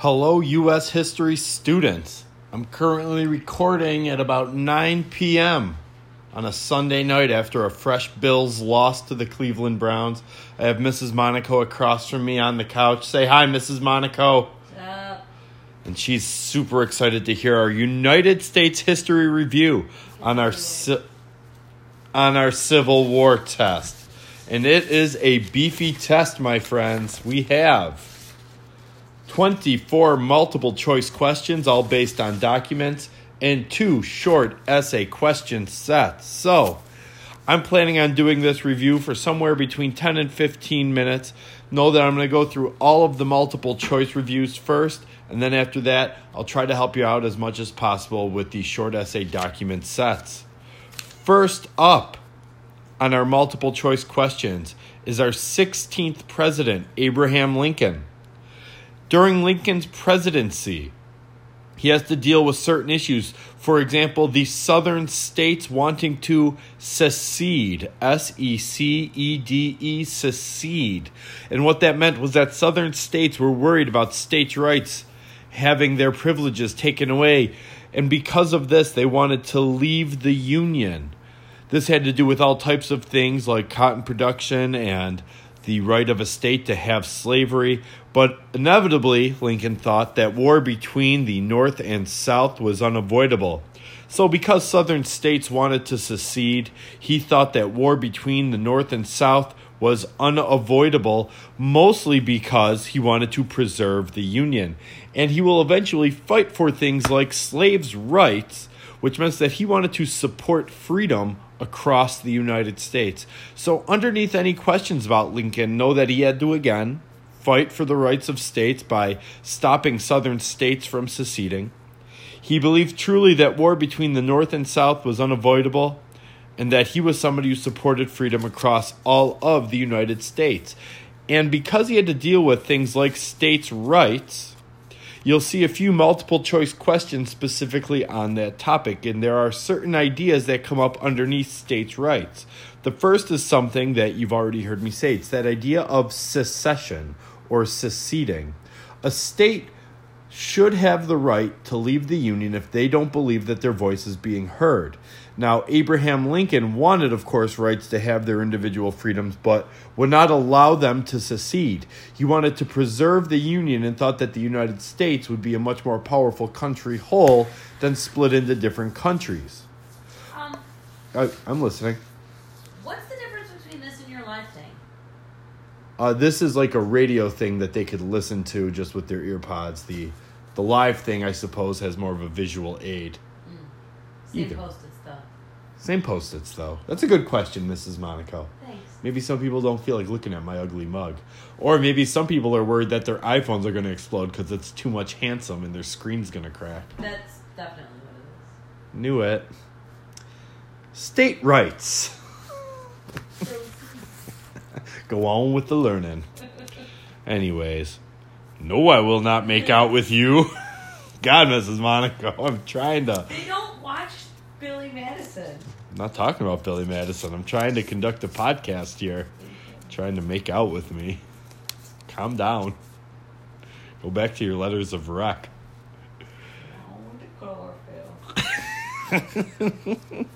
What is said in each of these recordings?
Hello, U.S. history students. I'm currently recording at about 9 p.m. on a Sunday night after a fresh Bills loss to the Cleveland Browns. I have Mrs. Monaco across from me on the couch. Say hi, Mrs. Monaco. And she's super excited to hear our United States history review on our ci- on our Civil War test. And it is a beefy test, my friends. We have 24 multiple choice questions, all based on documents, and two short essay question sets. So, I'm planning on doing this review for somewhere between 10 and 15 minutes. Know that I'm going to go through all of the multiple choice reviews first, and then after that, I'll try to help you out as much as possible with the short essay document sets. First up on our multiple choice questions is our 16th president, Abraham Lincoln. During Lincoln's presidency, he has to deal with certain issues. For example, the southern states wanting to secede. S E C E D E, secede. And what that meant was that southern states were worried about states' rights having their privileges taken away. And because of this, they wanted to leave the Union. This had to do with all types of things like cotton production and the right of a state to have slavery. But inevitably, Lincoln thought that war between the North and South was unavoidable. So, because Southern states wanted to secede, he thought that war between the North and South was unavoidable, mostly because he wanted to preserve the Union. And he will eventually fight for things like slaves' rights, which meant that he wanted to support freedom across the United States. So, underneath any questions about Lincoln, know that he had to again fight for the rights of states by stopping southern states from seceding. He believed truly that war between the North and South was unavoidable and that he was somebody who supported freedom across all of the United States. And because he had to deal with things like states' rights, you'll see a few multiple choice questions specifically on that topic, and there are certain ideas that come up underneath states' rights. The first is something that you've already heard me say it's that idea of secession or seceding. A state should have the right to leave the Union if they don't believe that their voice is being heard. Now, Abraham Lincoln wanted, of course, rights to have their individual freedoms, but would not allow them to secede. He wanted to preserve the Union and thought that the United States would be a much more powerful country whole than split into different countries. um, I, I'm listening. what's the difference between this and your live thing? Uh, this is like a radio thing that they could listen to just with their ear pods. The, the live thing, I suppose, has more of a visual aid. Same Either. posted. Same post-its though. That's a good question, Mrs. Monaco. Thanks. Maybe some people don't feel like looking at my ugly mug, or maybe some people are worried that their iPhones are going to explode because it's too much handsome and their screen's going to crack. That's definitely what it is. Knew it. State rights. Go on with the learning. Anyways, no, I will not make out with you. God, Mrs. Monaco, I'm trying to. They don't watch Billy Madison. I'm not talking about Billy Madison. I'm trying to conduct a podcast here. Trying to make out with me. Calm down. Go back to your letters of chlorophyll.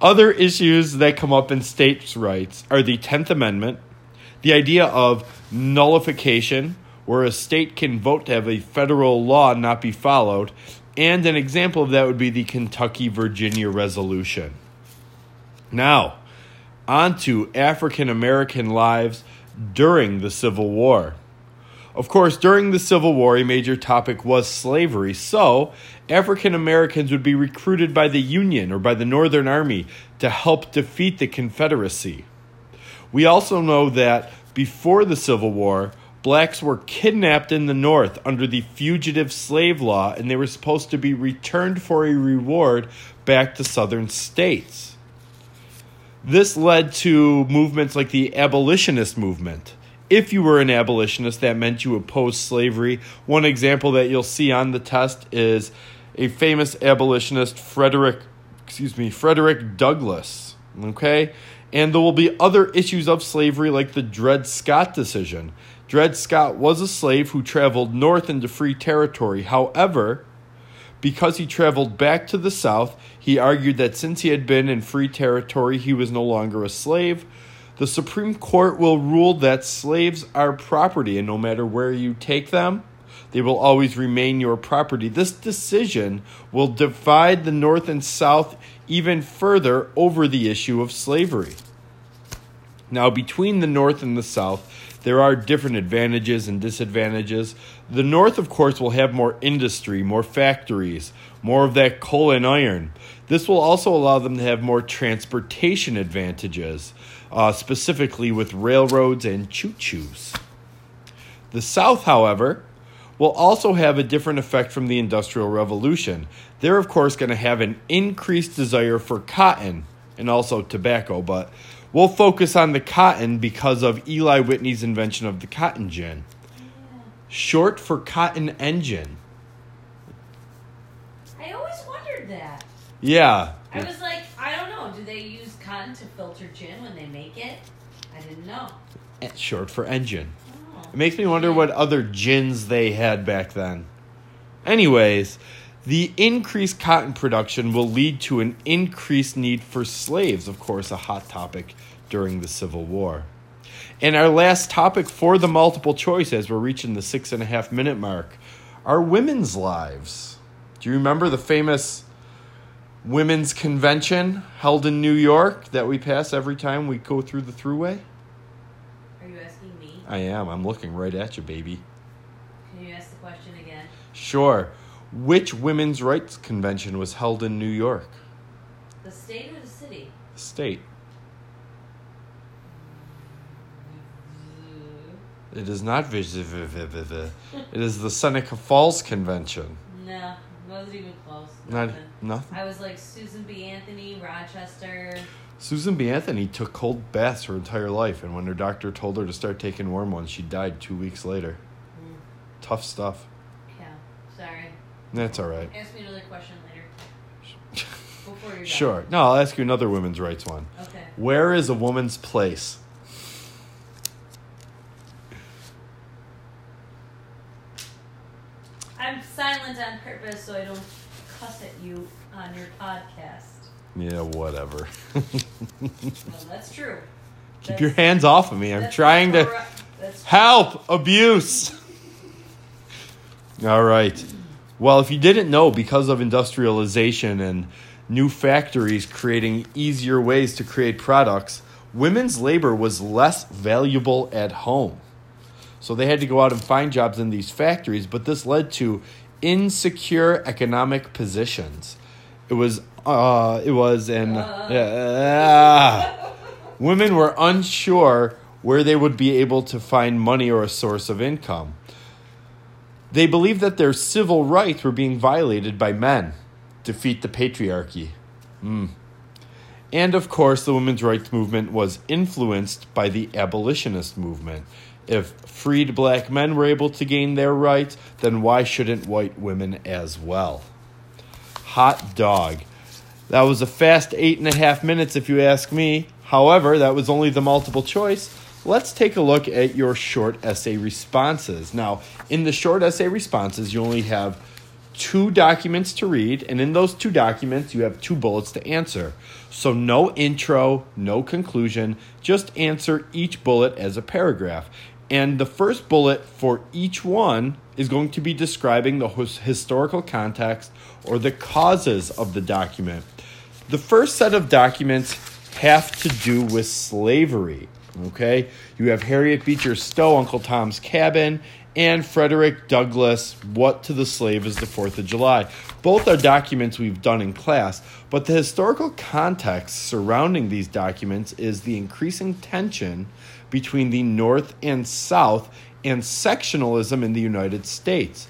Other issues that come up in states' rights are the 10th Amendment, the idea of nullification, where a state can vote to have a federal law not be followed, and an example of that would be the Kentucky Virginia Resolution. Now, on to African American lives during the Civil War. Of course, during the Civil War, a major topic was slavery, so African Americans would be recruited by the Union or by the Northern Army to help defeat the Confederacy. We also know that before the Civil War, blacks were kidnapped in the North under the fugitive slave law and they were supposed to be returned for a reward back to southern states. This led to movements like the abolitionist movement. If you were an abolitionist, that meant you opposed slavery. One example that you'll see on the test is a famous abolitionist, Frederick, excuse me, Frederick Douglass. Okay? And there will be other issues of slavery like the Dred Scott decision. Dred Scott was a slave who traveled north into free territory. However, because he traveled back to the south, he argued that since he had been in free territory, he was no longer a slave. The Supreme Court will rule that slaves are property, and no matter where you take them, they will always remain your property. This decision will divide the North and South even further over the issue of slavery. Now, between the North and the South, there are different advantages and disadvantages. The North, of course, will have more industry, more factories, more of that coal and iron. This will also allow them to have more transportation advantages, uh, specifically with railroads and choo choos. The South, however, will also have a different effect from the Industrial Revolution. They're, of course, going to have an increased desire for cotton and also tobacco, but we'll focus on the cotton because of Eli Whitney's invention of the cotton gin, short for cotton engine. I always wondered that. Yeah. I was like, I don't know. Do they use cotton to filter gin when they make it? I didn't know. It's short for engine. Oh. It makes me wonder what other gins they had back then. Anyways, the increased cotton production will lead to an increased need for slaves, of course, a hot topic during the Civil War. And our last topic for the multiple choice, as we're reaching the six and a half minute mark, are women's lives. Do you remember the famous women's convention held in New York that we pass every time we go through the Thruway? Are you asking me? I am. I'm looking right at you, baby. Can you ask the question again? Sure. Which women's rights convention was held in New York? The state or the city? The state. It is not It is the Seneca Falls Convention. No, wasn't even close. Not Nothing. nothing. I was like Susan B. Anthony, Rochester. Susan B. Anthony took cold baths her entire life, and when her doctor told her to start taking warm ones, she died two weeks later. Mm, Tough stuff. That's all right. Ask me another question later. Sure. No, I'll ask you another women's rights one. Okay. Where is a woman's place? I'm silent on purpose so I don't cuss at you on your podcast. Yeah, whatever. Well, that's true. Keep your hands off of me. I'm trying to. Help! Abuse! All right. Well, if you didn't know, because of industrialization and new factories creating easier ways to create products, women's labor was less valuable at home. So they had to go out and find jobs in these factories, but this led to insecure economic positions. It was, uh, it was an, uh, women were unsure where they would be able to find money or a source of income. They believed that their civil rights were being violated by men. Defeat the patriarchy. Mm. And of course, the women's rights movement was influenced by the abolitionist movement. If freed black men were able to gain their rights, then why shouldn't white women as well? Hot dog. That was a fast eight and a half minutes, if you ask me. However, that was only the multiple choice. Let's take a look at your short essay responses. Now, in the short essay responses, you only have two documents to read, and in those two documents, you have two bullets to answer. So, no intro, no conclusion, just answer each bullet as a paragraph. And the first bullet for each one is going to be describing the historical context or the causes of the document. The first set of documents have to do with slavery. Okay? You have Harriet Beecher Stowe, Uncle Tom's Cabin, and Frederick Douglass, What to the Slave is the Fourth of July. Both are documents we've done in class, but the historical context surrounding these documents is the increasing tension between the North and South and sectionalism in the United States.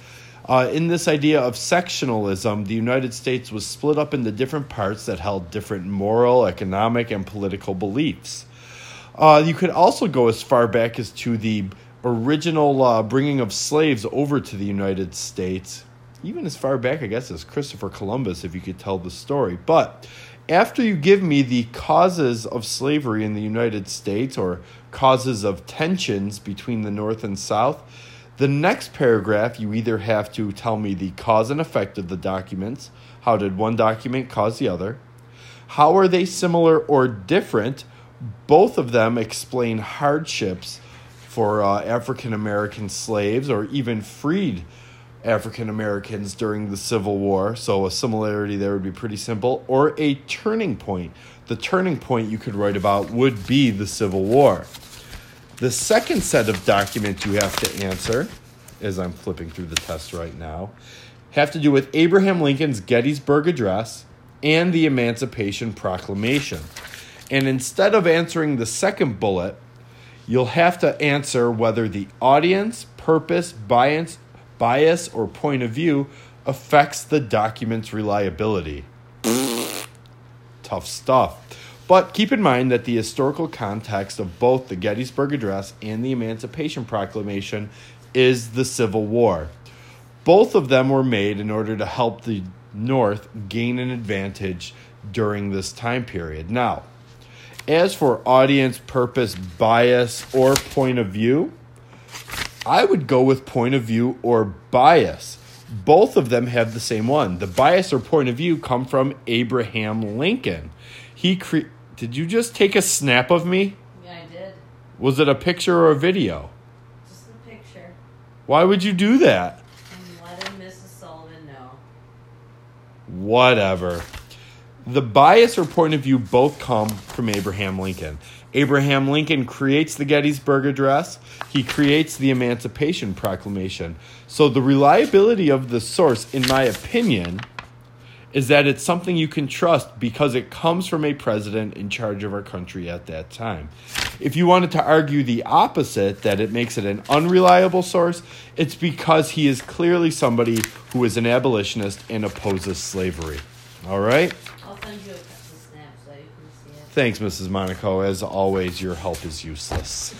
Uh, in this idea of sectionalism, the United States was split up into different parts that held different moral, economic, and political beliefs. Uh, you could also go as far back as to the original uh, bringing of slaves over to the United States, even as far back, I guess, as Christopher Columbus, if you could tell the story. But after you give me the causes of slavery in the United States or causes of tensions between the North and South, the next paragraph you either have to tell me the cause and effect of the documents. How did one document cause the other? How are they similar or different? Both of them explain hardships for uh, African American slaves or even freed African Americans during the Civil War. So a similarity there would be pretty simple. Or a turning point. The turning point you could write about would be the Civil War. The second set of documents you have to answer, as I'm flipping through the test right now, have to do with Abraham Lincoln's Gettysburg Address and the Emancipation Proclamation. And instead of answering the second bullet, you'll have to answer whether the audience, purpose, bias, bias or point of view affects the document's reliability. Tough stuff. But keep in mind that the historical context of both the Gettysburg Address and the Emancipation Proclamation is the Civil War. Both of them were made in order to help the North gain an advantage during this time period. Now, as for audience purpose, bias, or point of view, I would go with point of view or bias. Both of them have the same one. The bias or point of view come from Abraham Lincoln. He cre- Did you just take a snap of me? Yeah, I did. Was it a picture or a video? Just a picture. Why would you do that? I'm letting Mrs. Sullivan know. Whatever. The bias or point of view both come from Abraham Lincoln. Abraham Lincoln creates the Gettysburg Address, he creates the Emancipation Proclamation. So, the reliability of the source, in my opinion, is that it's something you can trust because it comes from a president in charge of our country at that time. If you wanted to argue the opposite, that it makes it an unreliable source, it's because he is clearly somebody who is an abolitionist and opposes slavery. All right? I'll send you a snap so you can see it. Thanks, Mrs. Monaco. As always, your help is useless.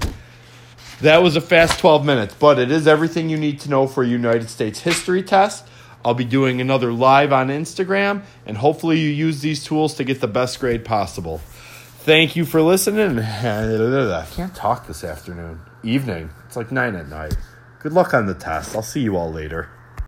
that was a fast 12 minutes, but it is everything you need to know for a United States history test. I'll be doing another live on Instagram, and hopefully, you use these tools to get the best grade possible. Thank you for listening. I can't talk this afternoon, evening. It's like 9 at night. Good luck on the test. I'll see you all later.